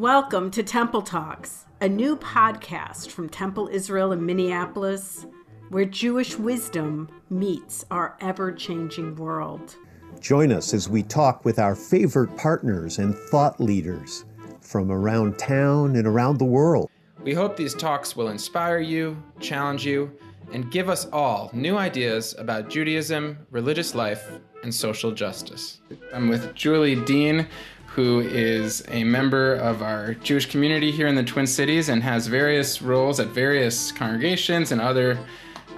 Welcome to Temple Talks, a new podcast from Temple Israel in Minneapolis, where Jewish wisdom meets our ever changing world. Join us as we talk with our favorite partners and thought leaders from around town and around the world. We hope these talks will inspire you, challenge you, and give us all new ideas about Judaism, religious life, and social justice. I'm with Julie Dean, who is a member of our Jewish community here in the Twin Cities and has various roles at various congregations and other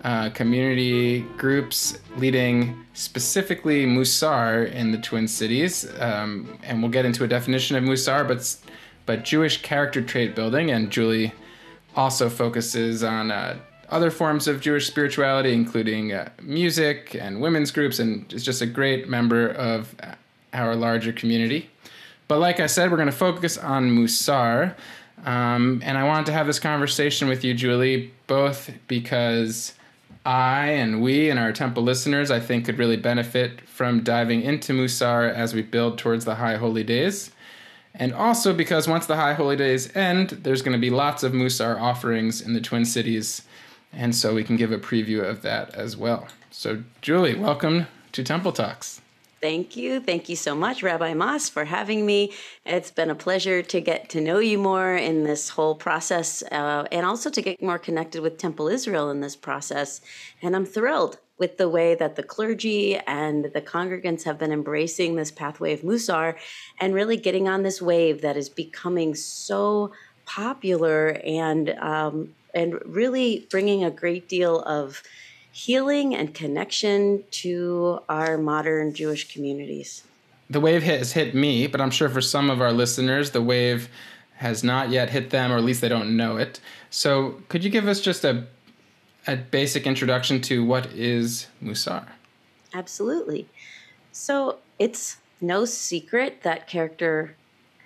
uh, community groups leading specifically Musar in the Twin Cities. Um, and we'll get into a definition of Musar, but, but Jewish character trait building. And Julie also focuses on uh, other forms of Jewish spirituality, including uh, music and women's groups, and is just a great member of our larger community. But like I said, we're going to focus on Musar. Um, and I wanted to have this conversation with you, Julie, both because I and we and our temple listeners, I think, could really benefit from diving into Musar as we build towards the High Holy Days. And also because once the High Holy Days end, there's going to be lots of Musar offerings in the Twin Cities. And so we can give a preview of that as well. So, Julie, welcome to Temple Talks. Thank you. Thank you so much, Rabbi Moss, for having me. It's been a pleasure to get to know you more in this whole process uh, and also to get more connected with Temple Israel in this process. And I'm thrilled with the way that the clergy and the congregants have been embracing this pathway of Musar and really getting on this wave that is becoming so popular and um, and really bringing a great deal of healing and connection to our modern Jewish communities. The wave has hit me, but I'm sure for some of our listeners, the wave has not yet hit them, or at least they don't know it. So, could you give us just a, a basic introduction to what is Musar? Absolutely. So, it's no secret that character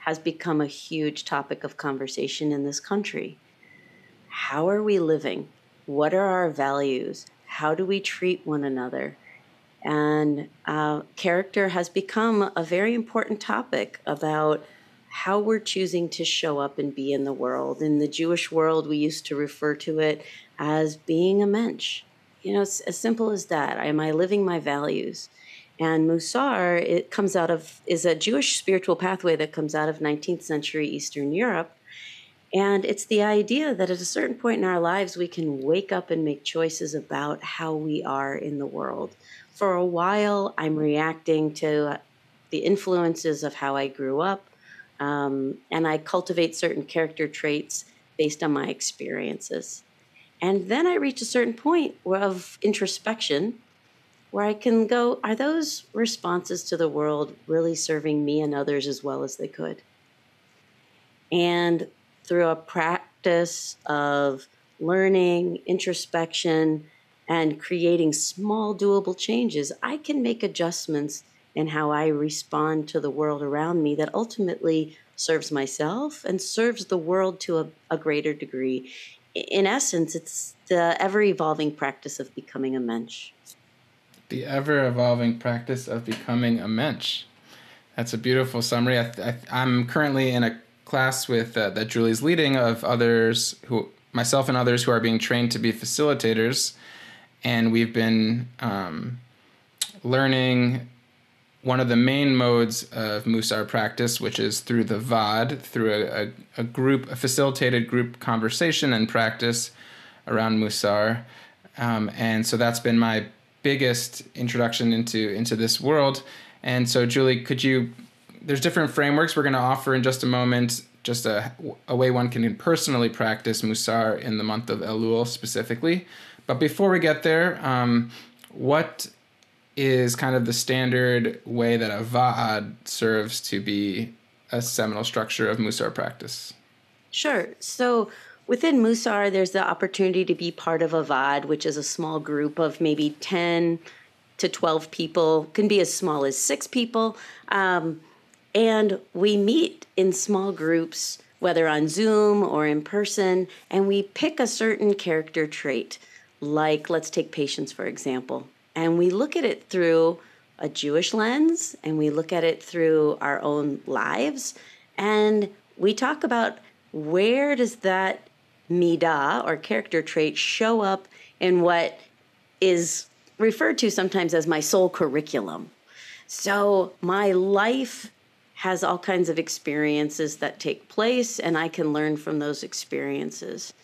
has become a huge topic of conversation in this country. How are we living? What are our values? How do we treat one another? And uh, character has become a very important topic about how we're choosing to show up and be in the world. In the Jewish world, we used to refer to it as being a mensch. You know, it's as simple as that. Am I living my values? And Musar, it comes out of, is a Jewish spiritual pathway that comes out of 19th century Eastern Europe and it's the idea that at a certain point in our lives, we can wake up and make choices about how we are in the world. For a while, I'm reacting to the influences of how I grew up, um, and I cultivate certain character traits based on my experiences. And then I reach a certain point of introspection where I can go, are those responses to the world really serving me and others as well as they could? And through a practice of learning, introspection, and creating small, doable changes, I can make adjustments in how I respond to the world around me that ultimately serves myself and serves the world to a, a greater degree. In essence, it's the ever evolving practice of becoming a mensch. The ever evolving practice of becoming a mensch. That's a beautiful summary. I, am currently in a class with uh, that Julie's leading of others who myself and others who are being trained to be facilitators, and we've been um, learning one of the main modes of Musar practice, which is through the Va'ad, through a, a, a group, a facilitated group conversation and practice around Musar. Um, and so that's been my biggest introduction into into this world. And so, Julie, could you there's different frameworks we're going to offer in just a moment. Just a, a way one can personally practice Musar in the month of Elul specifically. But before we get there, um, what is kind of the standard way that a Va'ad serves to be a seminal structure of Musar practice? Sure. So within Musar, there's the opportunity to be part of a Va'ad, which is a small group of maybe 10 to 12 people, can be as small as six people. Um, and we meet in small groups, whether on Zoom or in person, and we pick a certain character trait. Like, let's take patience, for example. And we look at it through a Jewish lens and we look at it through our own lives. And we talk about where does that midah or character trait show up in what is referred to sometimes as my soul curriculum. So my life has all kinds of experiences that take place, and I can learn from those experiences.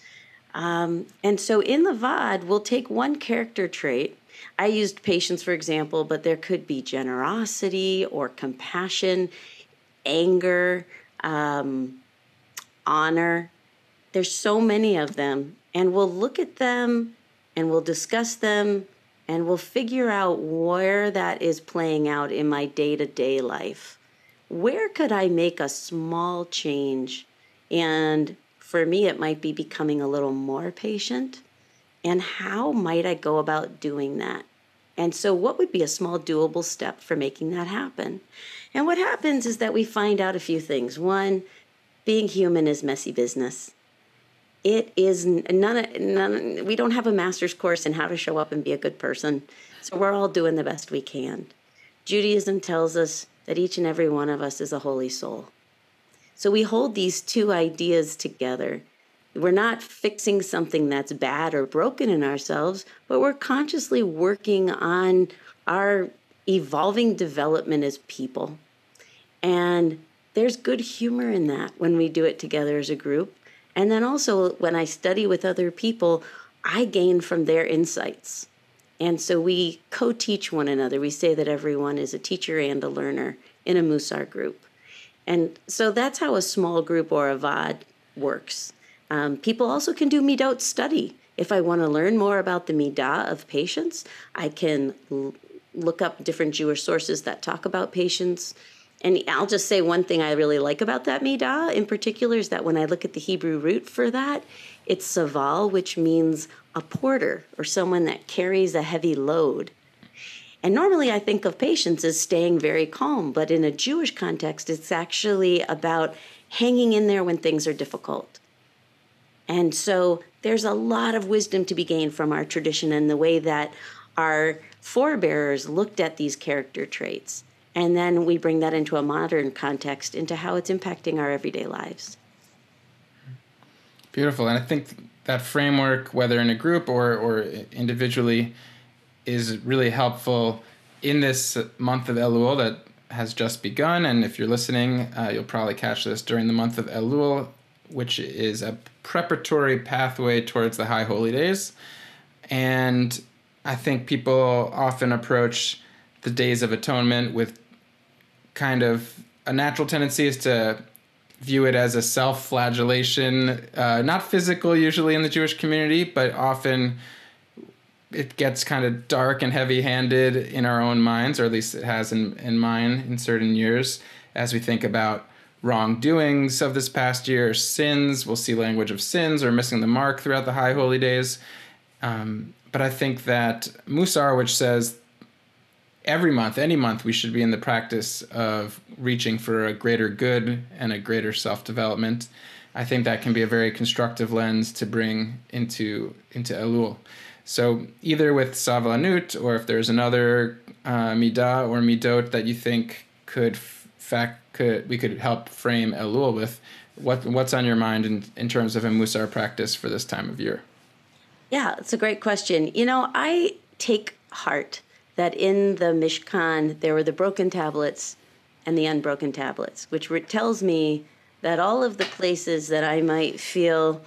Um, and so in the Va'ad, we'll take one character trait. I used patience, for example, but there could be generosity or compassion, anger, um, honor. There's so many of them, and we'll look at them and we'll discuss them and we'll figure out where that is playing out in my day to day life. Where could I make a small change? And for me, it might be becoming a little more patient. And how might I go about doing that? And so, what would be a small doable step for making that happen? And what happens is that we find out a few things. One, being human is messy business it is none, none we don't have a master's course in how to show up and be a good person so we're all doing the best we can judaism tells us that each and every one of us is a holy soul. So we hold these two ideas together. We're not fixing something that's bad or broken in ourselves but we're consciously working on our evolving development as people. And there's good humor in that when we do it together as a group. And then also, when I study with other people, I gain from their insights. And so we co teach one another. We say that everyone is a teacher and a learner in a Musar group. And so that's how a small group or a Va'ad works. Um, people also can do Midot study. If I want to learn more about the Midah of patience, I can l- look up different Jewish sources that talk about patience. And I'll just say one thing I really like about that midah in particular is that when I look at the Hebrew root for that, it's saval, which means a porter or someone that carries a heavy load. And normally I think of patience as staying very calm, but in a Jewish context, it's actually about hanging in there when things are difficult. And so there's a lot of wisdom to be gained from our tradition and the way that our forebears looked at these character traits. And then we bring that into a modern context, into how it's impacting our everyday lives. Beautiful. And I think that framework, whether in a group or, or individually, is really helpful in this month of Elul that has just begun. And if you're listening, uh, you'll probably catch this during the month of Elul, which is a preparatory pathway towards the High Holy Days. And I think people often approach the Days of Atonement with kind of a natural tendency is to view it as a self flagellation, uh, not physical usually in the Jewish community, but often it gets kind of dark and heavy handed in our own minds, or at least it has in, in mine in certain years, as we think about wrongdoings of this past year, sins. We'll see language of sins or missing the mark throughout the high holy days. Um, but I think that Musar, which says every month, any month, we should be in the practice of reaching for a greater good and a greater self development. I think that can be a very constructive lens to bring into into Elul. So either with Savlanut or if there's another uh, midah or midot that you think could fact could we could help frame Elul with, what what's on your mind in, in terms of a Musar practice for this time of year? Yeah, it's a great question. You know, I take heart that in the Mishkan there were the broken tablets and the unbroken tablets, which re- tells me that all of the places that I might feel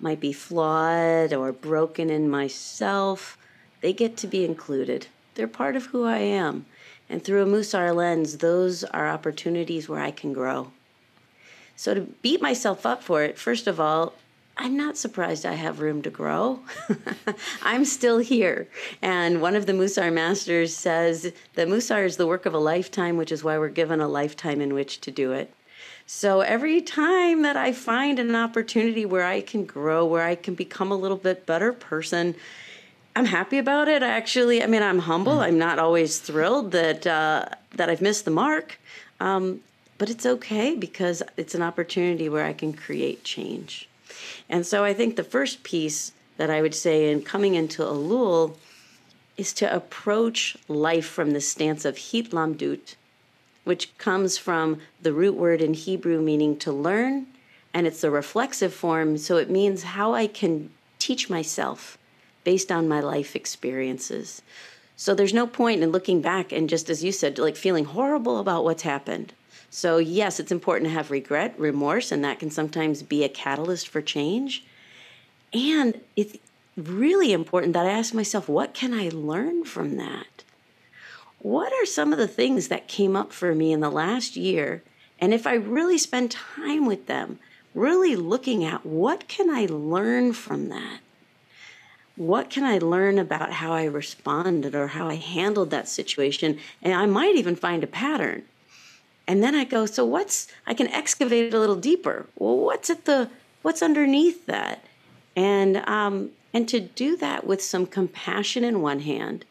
might be flawed or broken in myself, they get to be included. They're part of who I am. And through a Musar lens, those are opportunities where I can grow. So to beat myself up for it, first of all, I'm not surprised I have room to grow. I'm still here. And one of the Musar masters says that Musar is the work of a lifetime, which is why we're given a lifetime in which to do it. So every time that I find an opportunity where I can grow, where I can become a little bit better person, I'm happy about it. Actually, I mean, I'm humble. Mm. I'm not always thrilled that uh, that I've missed the mark, um, but it's okay because it's an opportunity where I can create change. And so I think the first piece that I would say in coming into Elul is to approach life from the stance of hitlamdut, which comes from the root word in Hebrew meaning to learn, and it's a reflexive form, so it means how I can teach myself based on my life experiences. So there's no point in looking back and just as you said, like feeling horrible about what's happened. So, yes, it's important to have regret, remorse, and that can sometimes be a catalyst for change. And it's really important that I ask myself, what can I learn from that? What are some of the things that came up for me in the last year? And if I really spend time with them, really looking at what can I learn from that? What can I learn about how I responded or how I handled that situation? And I might even find a pattern. And then I go, so what's I can excavate it a little deeper. Well, what's at the what's underneath that? And um, and to do that with some compassion in one hand,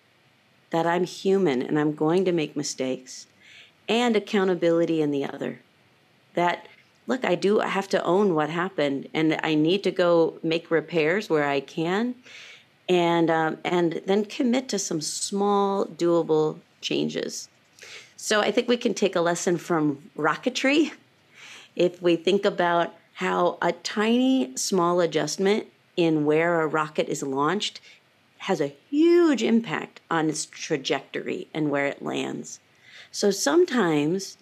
that I'm human and I'm going to make mistakes, and accountability in the other. That look, I do have to own what happened, and I need to go make repairs where I can, and um, and then commit to some small, doable changes so I think we can take a lesson from rocketry if we think about how a tiny, small adjustment in where a rocket is launched has a huge impact on its trajectory and where it lands. So sometimes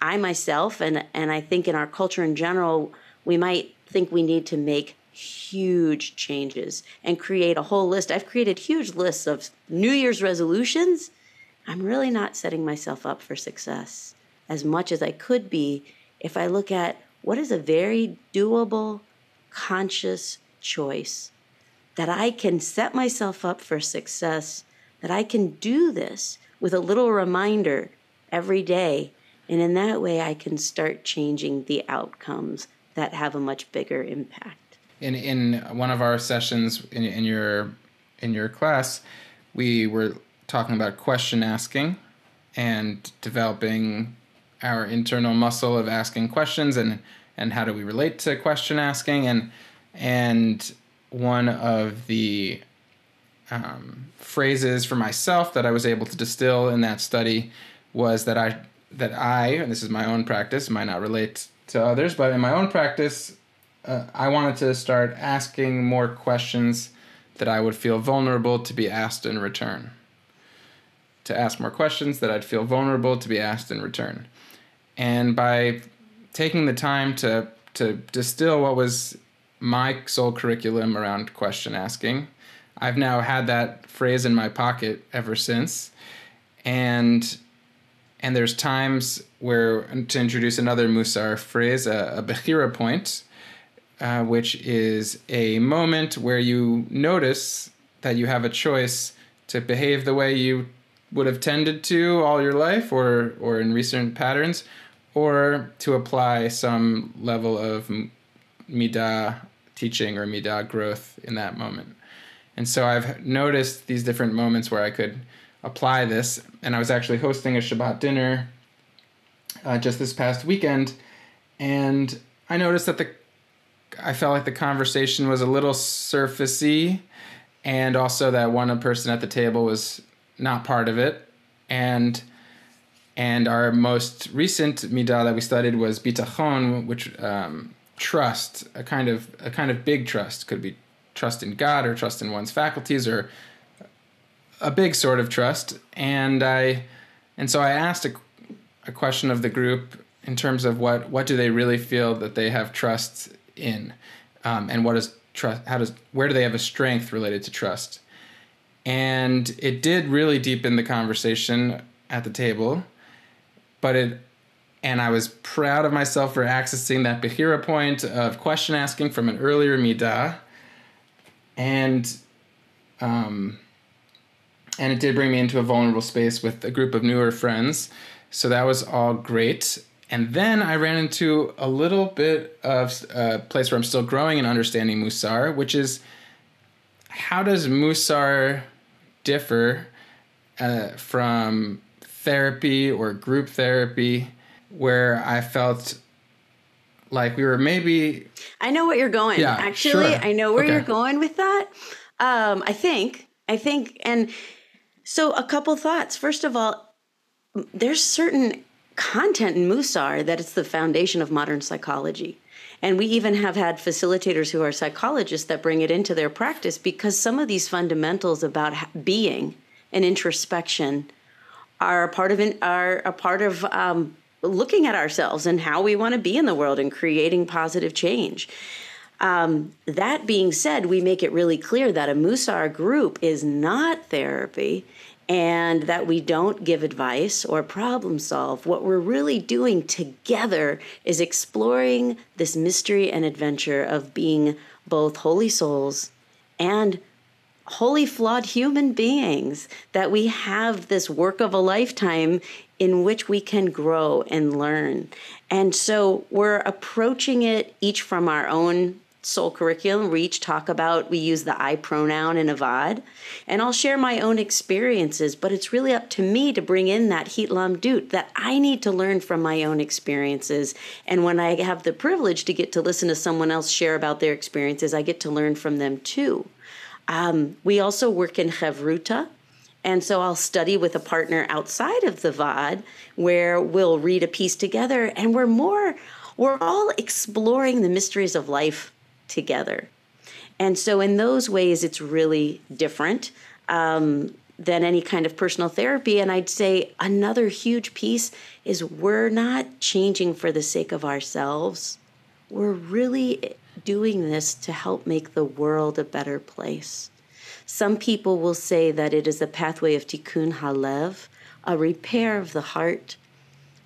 I myself, and, and I think in our culture in general, we might think we need to make huge changes and create a whole list. I've created huge lists of New Year's resolutions I'm really not setting myself up for success as much as I could be if I look at what is a very doable, conscious choice that I can set myself up for success, that I can do this with a little reminder every day. And in that way, I can start changing the outcomes that have a much bigger impact. In, in one of our sessions in, in your in your class, we were talking about question asking and developing our internal muscle of asking questions and and how do we relate to question asking. And and one of the um, phrases for myself that I was able to distill in that study was that I that I and this is my own practice might not relate to others but in my own practice uh, I wanted to start asking more questions that I would feel vulnerable to be asked in return to ask more questions that I'd feel vulnerable to be asked in return. And by taking the time to to distill what was my soul curriculum around question asking, I've now had that phrase in my pocket ever since. And and there's times where to introduce another Musar phrase, a, a point, uh, which is a moment where you notice that you have a choice to behave the way you would have tended to all your life or or in recent patterns or to apply some level of midah teaching or midah growth in that moment. And so i've noticed these different moments where i could apply this and i was actually hosting a shabbat dinner uh, just this past weekend and i noticed that the i felt like the conversation was a little surfacey and also that one person at the table was not part of it. And and our most recent midah that we studied was bitachon, which um, trust, a kind of a kind of big trust, could be trust in God or trust in one's faculties or a big sort of trust. And I and so I asked a, a question of the group in terms of what what do they really feel that they have trust in, um, and what is trust? How does where do they have a strength related to trust? And it did really deepen the conversation at the table but it and i was proud of myself for accessing that behira point of question asking from an earlier midah. And um, and it did bring me into a vulnerable space with a group of newer friends. So that was all great. And then i ran into a little bit of a place where i'm still growing and understanding musar which is how does musar differ uh, from therapy or group therapy where I felt like we were maybe. I know what you're going. Yeah, Actually, sure. I know where okay. you're going with that. Um, I think. I think. And so, a couple thoughts. First of all, there's certain content in Musar that it's the foundation of modern psychology. And we even have had facilitators who are psychologists that bring it into their practice because some of these fundamentals about being and introspection are a part of are a part of um, looking at ourselves and how we want to be in the world and creating positive change. Um, that being said, we make it really clear that a Musar group is not therapy and that we don't give advice or problem solve. What we're really doing together is exploring this mystery and adventure of being both holy souls and holy flawed human beings that we have this work of a lifetime in which we can grow and learn. And so we're approaching it each from our own soul curriculum. We each talk about, we use the I pronoun in Avad. And I'll share my own experiences, but it's really up to me to bring in that Hitlamdut that I need to learn from my own experiences. And when I have the privilege to get to listen to someone else share about their experiences, I get to learn from them too. Um, we also work in Chevruta, and so I'll study with a partner outside of the Va'ad where we'll read a piece together and we're more, we're all exploring the mysteries of life together. And so in those ways, it's really different um, than any kind of personal therapy. And I'd say another huge piece is we're not changing for the sake of ourselves. We're really doing this to help make the world a better place. Some people will say that it is a pathway of tikkun halev, a repair of the heart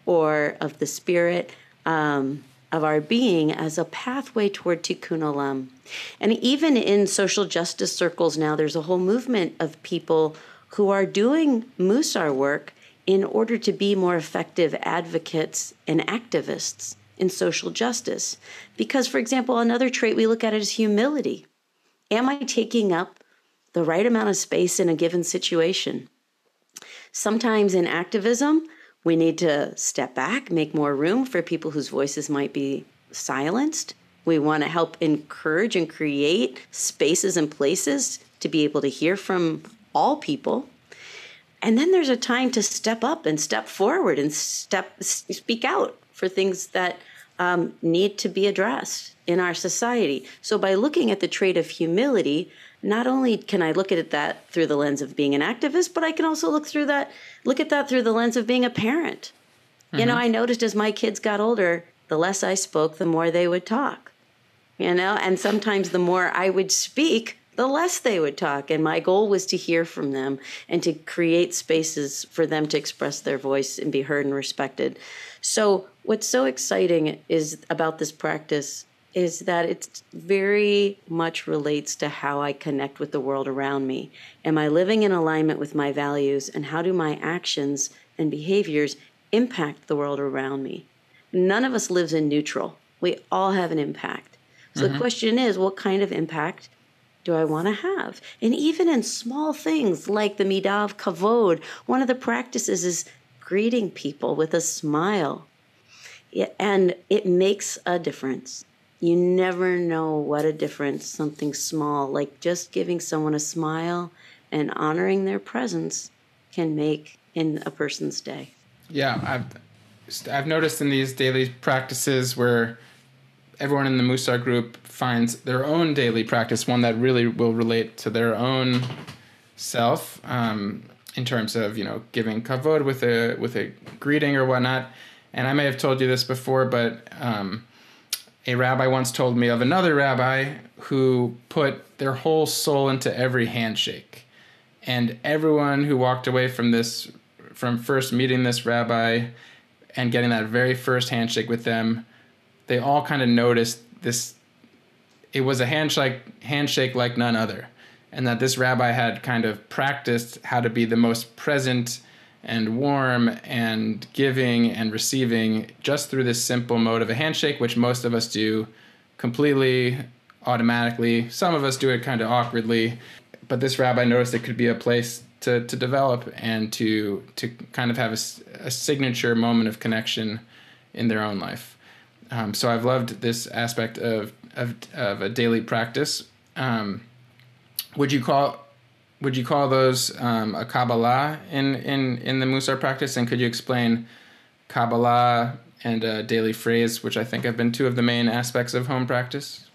or of the spirit um, of our being as a pathway toward tikkun olam. And even in social justice circles now, there's a whole movement of people who are doing musar work in order to be more effective advocates and activists in social justice. Because, for example, another trait we look at is humility. Am I taking up the right amount of space in a given situation? Sometimes in activism, we need to step back, make more room for people whose voices might be silenced. We want to help encourage and create spaces and places to be able to hear from all people. And then there's a time to step up and step forward and step speak out for things that um, need to be addressed in our society. So, by looking at the trait of humility, not only can I look at that through the lens of being an activist, but I can also look through that, look at that through the lens of being a parent. Mm-hmm. You know, mm-hmm. I noticed as my kids got older, the less I spoke, the more they would talk. You know, and sometimes the more I would speak, the less they would talk. And my goal was to hear from them and to create spaces for them to express their voice and be heard and respected. So, what's so exciting is about this practice is that it very much relates to how I connect with the world around me. Am I living in alignment with my values, and how do my actions and behaviors impact the world around me? None of us lives in neutral. We all have an impact. So mm-hmm. the question is, what kind of impact do I want to have? And even in small things like the Midav Kavod, one of the practices is greeting people with a smile. And it makes a difference. You never know what a difference something small, like just giving someone a smile and honoring their presence, can make in a person's day. Yeah, I've I've noticed in these daily practices where everyone in the Musar group finds their own daily practice, one that really will relate to their own self. Um, in terms of you know giving kavod with a with a greeting or whatnot. And I may have told you this before, but um, a rabbi once told me of another rabbi who put their whole soul into every handshake, and everyone who walked away from this, from first meeting this rabbi, and getting that very first handshake with them, they all kind of noticed this. It was a handshake handshake like none other and that this rabbi had kind of practiced how to be the most present and warm and giving and receiving just through this simple mode of a handshake, which most of us do completely automatically. Some of us do it kind of awkwardly, but this rabbi noticed it could be a place to, to develop and to to kind of have a, a signature moment of connection in their own life. Um, so I've loved this aspect of of, of a daily practice. Um, would you call would you call those um, a Kabbalah in, in, in the Musar practice? And could you explain Kabbalah and a daily phrase, which I think have been two of the main aspects of home practice?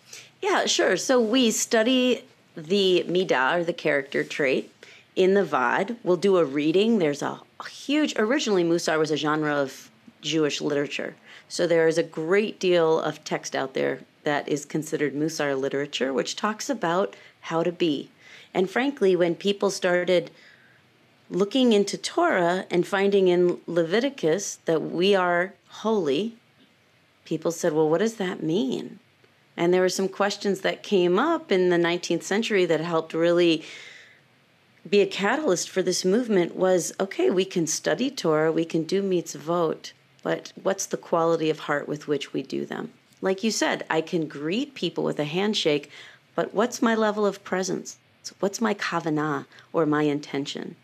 Yeah, sure. So we study the midah or the character trait in the Va'ad. We'll do a reading. There's a, a huge, originally, Musar was a genre of Jewish literature. So there is a great deal of text out there that is considered Musar literature, which talks about how to be. And frankly, when people started looking into Torah and finding in Leviticus that we are holy, people said, well, what does that mean? And there were some questions that came up in the 19th century that helped really be a catalyst for this movement was okay, we can study Torah, we can do mitzvot, but what's the quality of heart with which we do them? Like you said, I can greet people with a handshake, but what's my level of presence? What's my kavanah or my intention?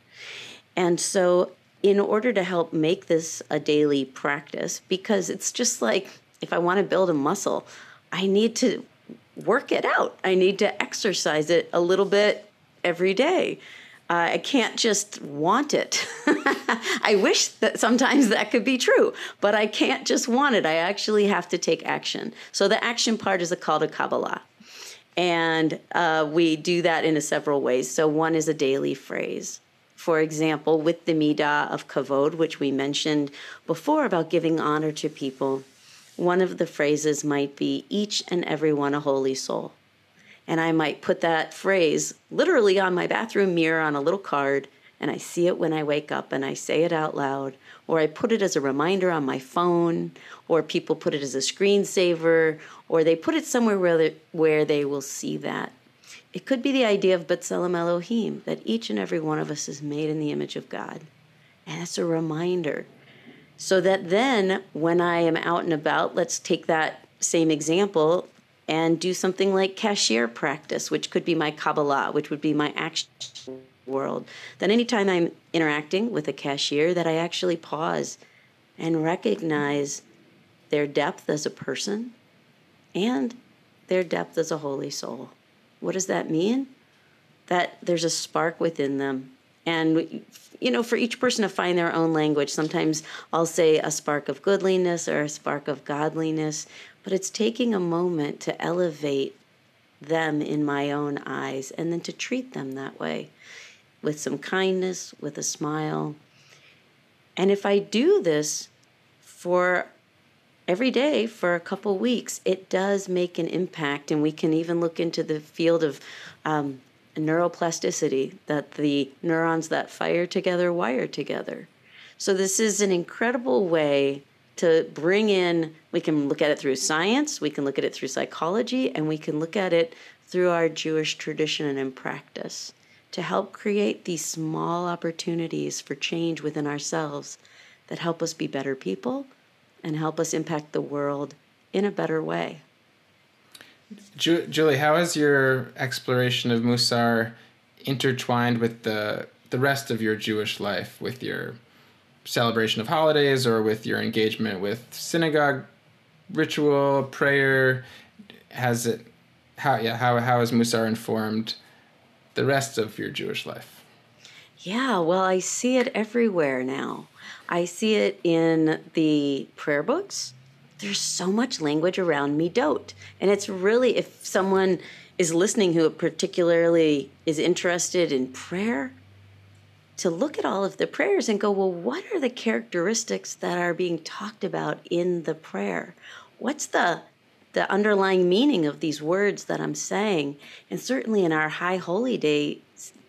And so, in order to help make this a daily practice, because it's just like if I want to build a muscle, I need to work it out. I need to exercise it a little bit every day. Uh, I can't just want it. I wish that sometimes that could be true, but I can't just want it. I actually have to take action. So the action part is a call to Kabbalah. And uh, we do that in several ways. So one is a daily phrase. For example, with the Midah of Kavod, which we mentioned before about giving honor to people, one of the phrases might be each and every one a holy soul. And I might put that phrase literally on my bathroom mirror on a little card, and I see it when I wake up and I say it out loud, or I put it as a reminder on my phone, or people put it as a screensaver, or they put it somewhere where they, where they will see that. It could be the idea of B'Tselem Elohim, that each and every one of us is made in the image of God. And it's a reminder so that then, when I am out and about, let's take that same example and do something like cashier practice, which could be my Kabbalah, which would be my action world. Then, anytime I'm interacting with a cashier, that I actually pause and recognize their depth as a person and their depth as a holy soul. What does that mean? That there's a spark within them and you know for each person to find their own language sometimes i'll say a spark of goodliness or a spark of godliness but it's taking a moment to elevate them in my own eyes and then to treat them that way with some kindness with a smile and if i do this for every day for a couple weeks it does make an impact and we can even look into the field of um, neuroplasticity, that the neurons that fire together wire together. So, this is an incredible way to bring in, we can look at it through science, we can look at it through psychology, and we can look at it through our Jewish tradition and in practice to help create these small opportunities for change within ourselves that help us be better people and help us impact the world in a better way. Ju- Julie, how has your exploration of Musar intertwined with the the rest of your Jewish life, with your celebration of holidays or with your engagement with synagogue ritual, prayer? Has it how yeah how how has Musar informed the rest of your Jewish life? Yeah, well, I see it everywhere now. I see it in the prayer books there's so much language around midot. And it's really, if someone is listening who particularly is interested in prayer, to look at all of the prayers and go, well, what are the characteristics that are being talked about in the prayer? What's the the underlying meaning of these words that I'm saying? And certainly in our high holy day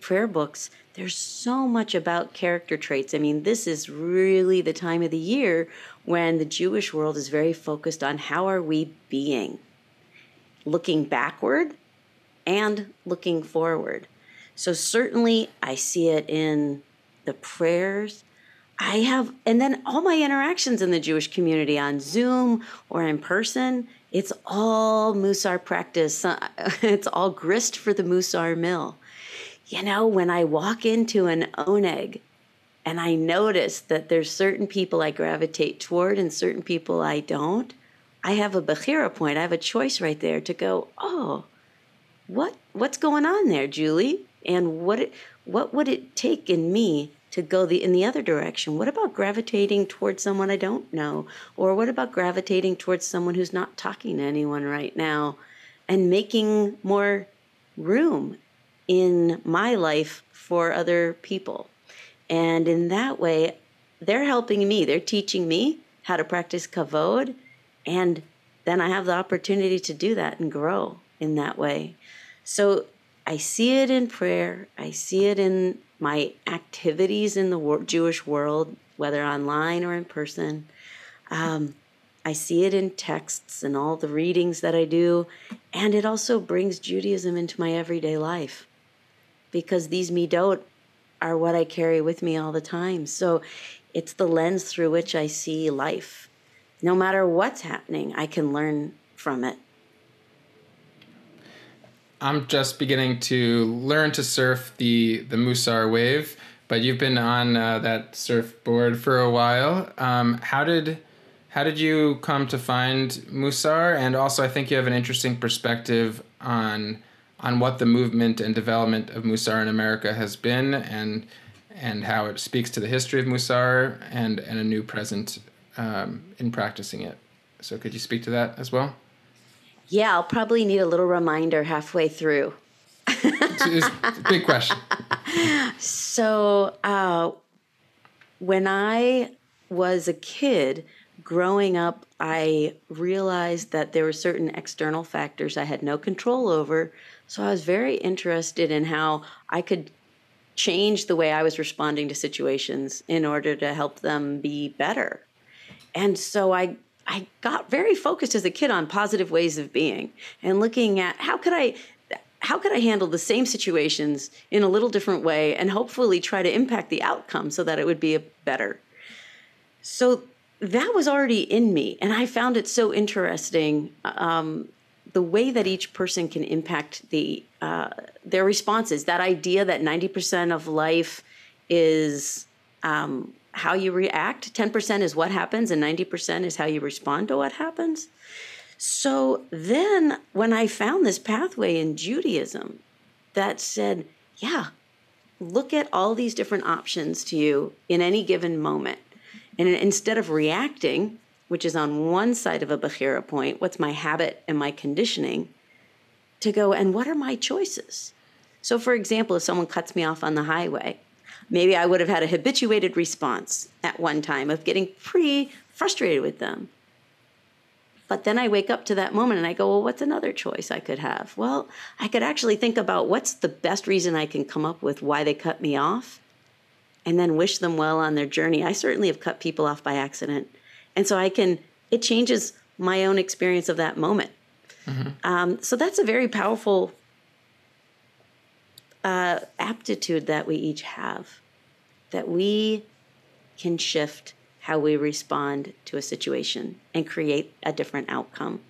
prayer books, there's so much about character traits. I mean, this is really the time of the year when the Jewish world is very focused on how are we being, looking backward and looking forward. So certainly I see it in the prayers. I have, and then all my interactions in the Jewish community on Zoom or in person, it's all Musar practice. It's all grist for the Musar mill. You know, when I walk into an oneg and I notice that there's certain people I gravitate toward and certain people I don't, I have a Bechira point. I have a choice right there to go, oh, what what's going on there, Julie? And what it, what would it take in me to go the in the other direction? What about gravitating towards someone I don't know? Or what about gravitating towards someone who's not talking to anyone right now and making more room in my life for other people? And in that way, they're helping me. They're teaching me how to practice kavod and then I have the opportunity to do that and grow in that way. So I see it in prayer. I see it in my activities in the Jewish world, whether online or in person. Um, I see it in texts and all the readings that I do. And it also brings Judaism into my everyday life because these midot are what I carry with me all the time. So it's the lens through which I see life no matter what's happening, I can learn from it. I'm just beginning to learn to surf the the Musar wave, but you've been on uh, that surfboard for a while. Um, how did how did you come to find Musar? And also, I think you have an interesting perspective on on what the movement and development of Musar in America has been, and and how it speaks to the history of Musar and and a new present um, in practicing it. So, could you speak to that as well? Yeah, I'll probably need a little reminder halfway through. it's a big question. So, uh, when I was a kid growing up, I realized that there were certain external factors I had no control over. So, I was very interested in how I could change the way I was responding to situations in order to help them be better. And so I I got very focused as a kid on positive ways of being and looking at how could I how could I handle the same situations in a little different way and hopefully try to impact the outcome so that it would be a better. So that was already in me, and I found it so interesting um, the way that each person can impact the uh, their responses. That idea that ninety percent of life is um, how you react. 10% is what happens, and 90% is how you respond to what happens. So then, when I found this pathway in Judaism that said, yeah, look at all these different options to you in any given moment. And instead of reacting, which is on one side of a Bechira point, what's my habit and my conditioning, to go, and what are my choices? So, for example, if someone cuts me off on the highway, maybe I would have had a habituated response at one time of getting pretty frustrated with them. But then I wake up to that moment and I go, well, what's another choice I could have? Well, I could actually think about what's the best reason I can come up with why they cut me off and then wish them well on their journey. I certainly have cut people off by accident. And so I can, it changes my own experience of that moment. Mm-hmm. Um, so that's a very powerful uh, aptitude that we each have, that we can shift how we respond to a situation and create a different outcome.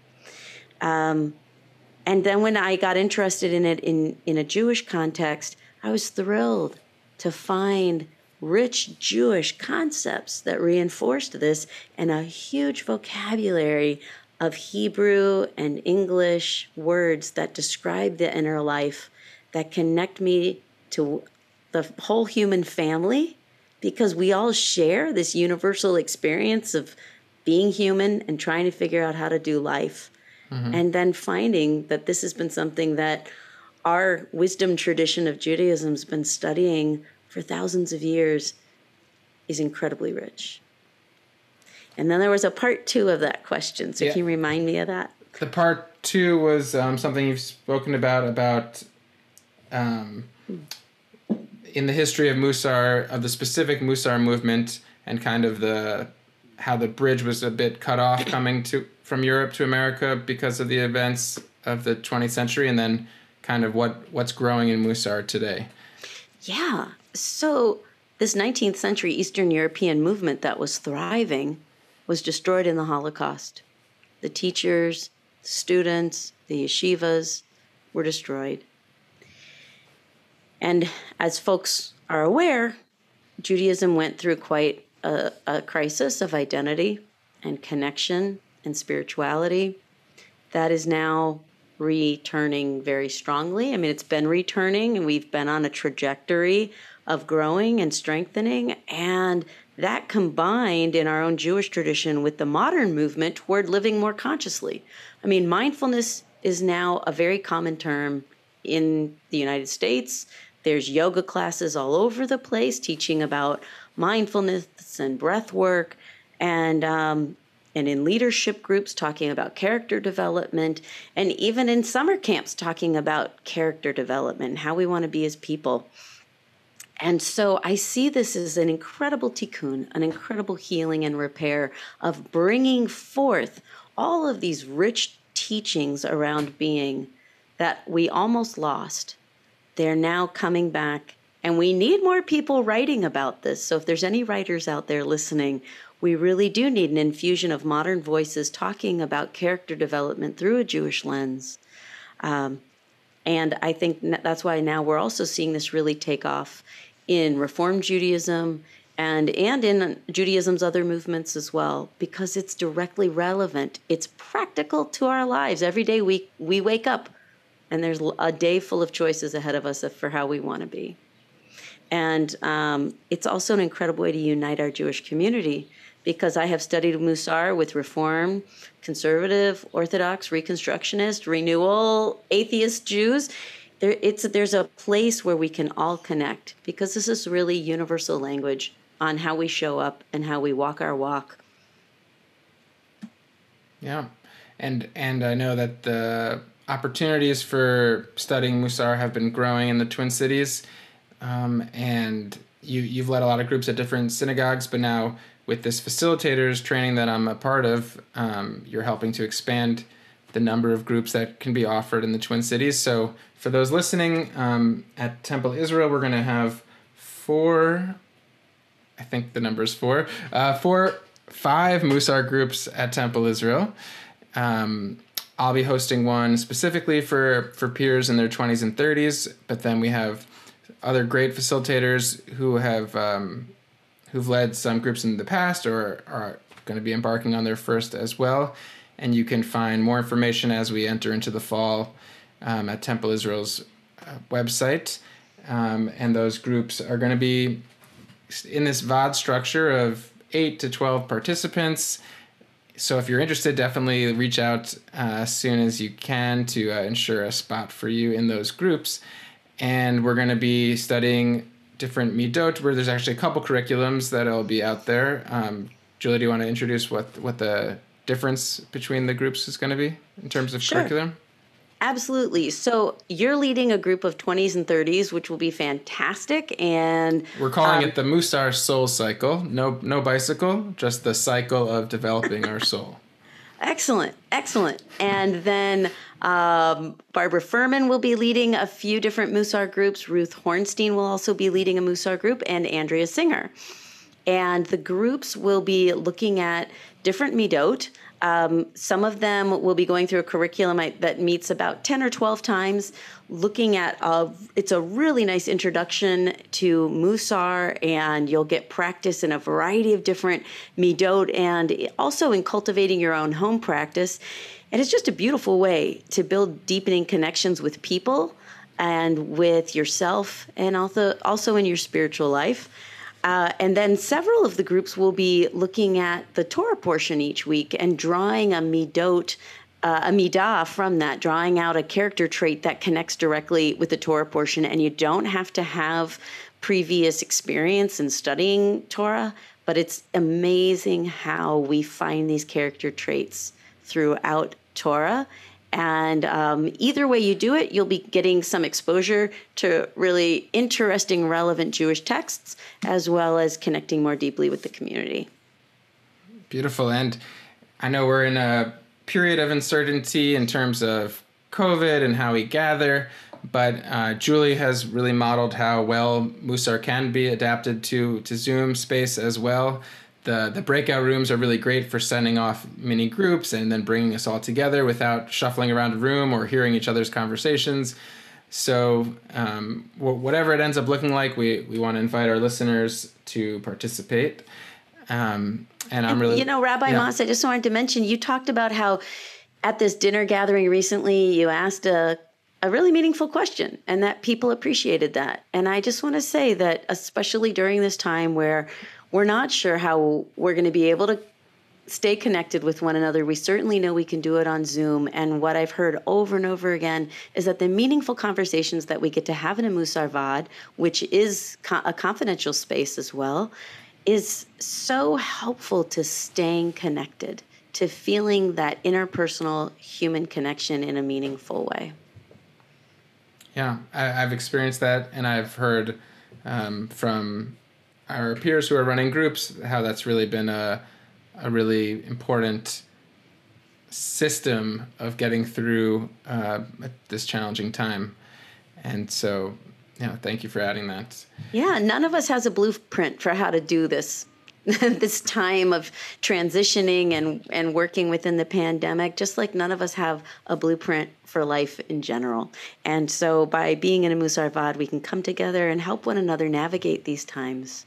Um, and then when I got interested in it in, in a Jewish context, I was thrilled to find rich Jewish concepts that reinforced this and a huge vocabulary of Hebrew and English words that describe the inner life that connect me to the whole human family because we all share this universal experience of being human and trying to figure out how to do life. Mm-hmm. And then finding that this has been something that our wisdom tradition of Judaism has been studying for thousands of years is incredibly rich. And then there was a part two of that question. So yeah. can you remind me of that? The part two was um, something you've spoken about about um, in the history of Musar, of the specific Musar movement, and kind of the how the bridge was a bit cut off coming to from Europe to America because of the events of the 20th century, and then kind of what what's growing in Musar today. Yeah. So this 19th century Eastern European movement that was thriving was destroyed in the Holocaust. The teachers, the students, the yeshivas were destroyed. And as folks are aware, Judaism went through quite a, a, crisis of identity and connection and spirituality that is now returning very strongly. I mean, it's been returning, and we've been on a trajectory of growing and strengthening. And that combined in our own Jewish tradition with the modern movement toward living more consciously. I mean, mindfulness is now a very common term in the United States. There's yoga classes all over the place teaching about mindfulness and breath work, and um, and in leadership groups talking about character development, and even in summer camps talking about character development, how we want to be as people. And so I see this as an incredible tikkun, an incredible healing and repair of bringing forth all of these rich teachings around being that we almost lost. They're now coming back, and we need more people writing about this. So if there's any writers out there listening, we really do need an infusion of modern voices talking about character development through a Jewish lens. Um, and I think that's why now we're also seeing this really take off in Reform Judaism and and in Judaism's other movements as well because it's directly relevant. It's practical to our lives. Every day we we wake up and there's a day full of choices ahead of us for how we want to be. And um, it's also an incredible way to unite our Jewish community because I have studied Musar with Reform, Conservative, Orthodox, Reconstructionist, Renewal, Atheist Jews there it's there's a place where we can all connect because this is really universal language on how we show up and how we walk our walk. Yeah. And and I know that the opportunities for studying Musar have been growing in the Twin Cities. Um, and you you've led a lot of groups at different synagogues, but now with this facilitators training that I'm a part of, um, you're helping to expand the number of groups that can be offered in the Twin Cities. So for those listening, um, at Temple Israel, we're going to have four, I think the number is four, uh, four, five Musar groups at Temple Israel. Um, I'll be hosting one specifically for, for peers in their 20s and 30s, but then we have other great facilitators who have um, who've led some groups in the past or are going to be embarking on their first as well and you can find more information as we enter into the fall um, at Temple Israel's uh, website. Um, and those groups are going to be in this Va'ad structure of 8 to 12 participants. So if you're interested, definitely reach out uh, as soon as you can to uh, ensure a spot for you in those groups. And we're going to be studying different midot, where there's actually a couple curriculums that'll be out there. Um, Julie, do you want to introduce what, what the difference between the groups is going to be in terms of sure. curriculum? Absolutely. So you're leading a group of 20s and 30s, which will be fantastic. And we're calling um, it the Musar Soul Cycle. No, no bicycle, just the cycle of developing our soul. Excellent, excellent. And then um, Barbara Furman will be leading a few different Musar groups. Ruth Hornstein will also be leading a Musar group, and Andrea Singer. And the groups will be looking at different midot. Um, some of them will be going through a curriculum that meets about 10 or 12 times, looking at a, it's a really nice introduction to Musar, and you'll get practice in a variety of different midot and also in cultivating your own home practice. And it's just a beautiful way to build deepening connections with people and with yourself and also also in your spiritual life. Uh, and then several of the groups will be looking at the Torah portion each week and drawing a midot, uh, a midah from that, drawing out a character trait that connects directly with the Torah portion. And you don't have to have previous experience in studying Torah, but it's amazing how we find these character traits throughout Torah and um, either way you do it, you'll be getting some exposure to really interesting, relevant Jewish texts, as well as connecting more deeply with the community. Beautiful. And I know we're in a period of uncertainty in terms of COVID and how we gather, but uh, Julie has really modeled how well Musar can be adapted to, to Zoom space as well the the breakout rooms are really great for sending off mini groups and then bringing us all together without shuffling around a room or hearing each other's conversations. So um, whatever it ends up looking like, we we want to invite our listeners to participate. Um, and I'm really, you know, Rabbi yeah. Moss. I just wanted to mention you talked about how at this dinner gathering recently you asked a a really meaningful question and that people appreciated that. And I just want to say that, especially during this time where we're not sure how we're going to be able to stay connected with one another. We certainly know we can do it on Zoom. And what I've heard over and over again is that the meaningful conversations that we get to have in a Musar Va'ad, which is a confidential space as well, is so helpful to staying connected, to feeling that interpersonal human connection in a meaningful way. Yeah, I, have experienced that, and I've heard um, from our peers who are running groups how that's really been a a really important system of getting through uh, this challenging time. And so, yeah, thank you for adding that. Yeah, none of us has a blueprint for how to do this. this time of transitioning and, and working within the pandemic, just like none of us have a blueprint for life in general. And so, by being in a Musar Va'ad, we can come together and help one another navigate these times.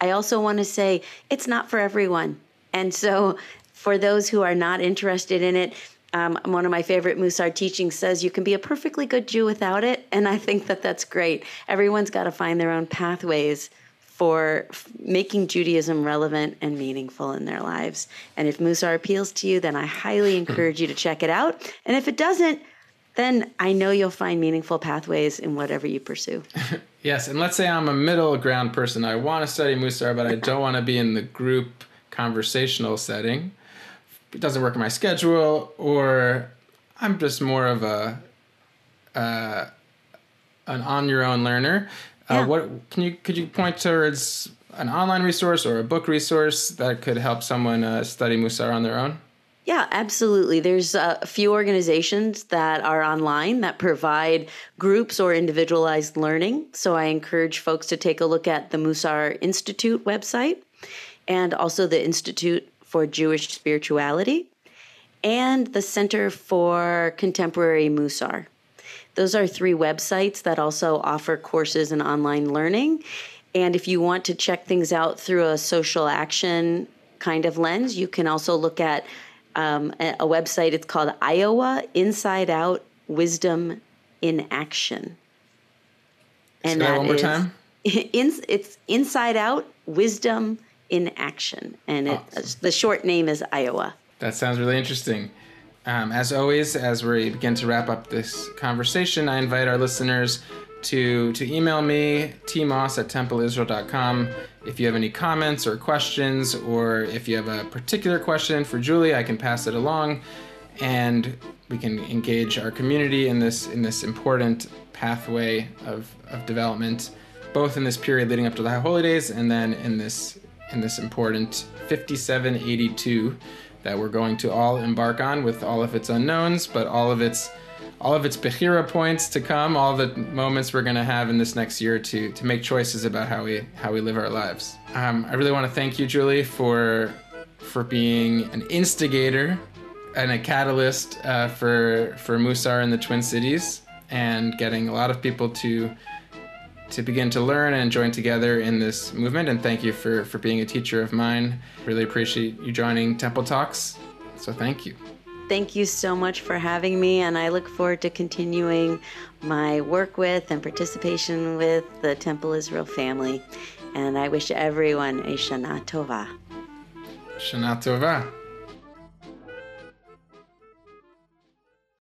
I also want to say it's not for everyone. And so, for those who are not interested in it, um, one of my favorite Musar teachings says you can be a perfectly good Jew without it. And I think that that's great. Everyone's got to find their own pathways for f- making Judaism relevant and meaningful in their lives. And if Musar appeals to you, then I highly encourage you to check it out. And if it doesn't, then I know you'll find meaningful pathways in whatever you pursue. yes. And let's say I'm a middle ground person. I want to study Musar, but I don't want to be in the group conversational setting. It doesn't work in my schedule, or I'm just more of a uh, an on your own learner. Uh, yeah. Uh, what can you could you point towards an online resource or a book resource that could help someone uh, study Musar on their own? Yeah, absolutely. There's uh, a few organizations that are online that provide groups or individualized learning. So I encourage folks to take a look at the Musar Institute website and also the Institute for Jewish Spirituality and the Center for Contemporary Musar. Those are three websites that also offer courses and online learning. And if you want to check things out through a social action kind of lens, you can also look at um, a, website. It's called Iowa Inside Out Wisdom in Action. And Say that one more time. In, it's Inside Out Wisdom in action. And it, awesome. the short name is Iowa. That sounds really interesting. Um, as always, as we begin to wrap up this conversation, I invite our listeners to to email me tmoss at templeisrael.com if you have any comments or questions or if you have a particular question for julie i can pass it along and we can engage our community in this in this important pathway of, of development both in this period leading up to the high holy days and then in this in this important 5782 that we're going to all embark on with all of its unknowns, but all of its all of its Bechira points to come, all the moments we're going to have in this next year to to make choices about how we how we live our lives. Um, I really want to thank you, Julie, for for being an instigator and a catalyst uh, for for Musar in the Twin Cities and getting a lot of people to to begin to learn and join together in this movement. And thank you for, for being a teacher of mine. Really appreciate you joining Temple Talks. So thank you. Thank you so much for having me, and I look forward to continuing my work with and participation with the Temple Israel family. And I wish everyone a Shana Tova. Shana Tova.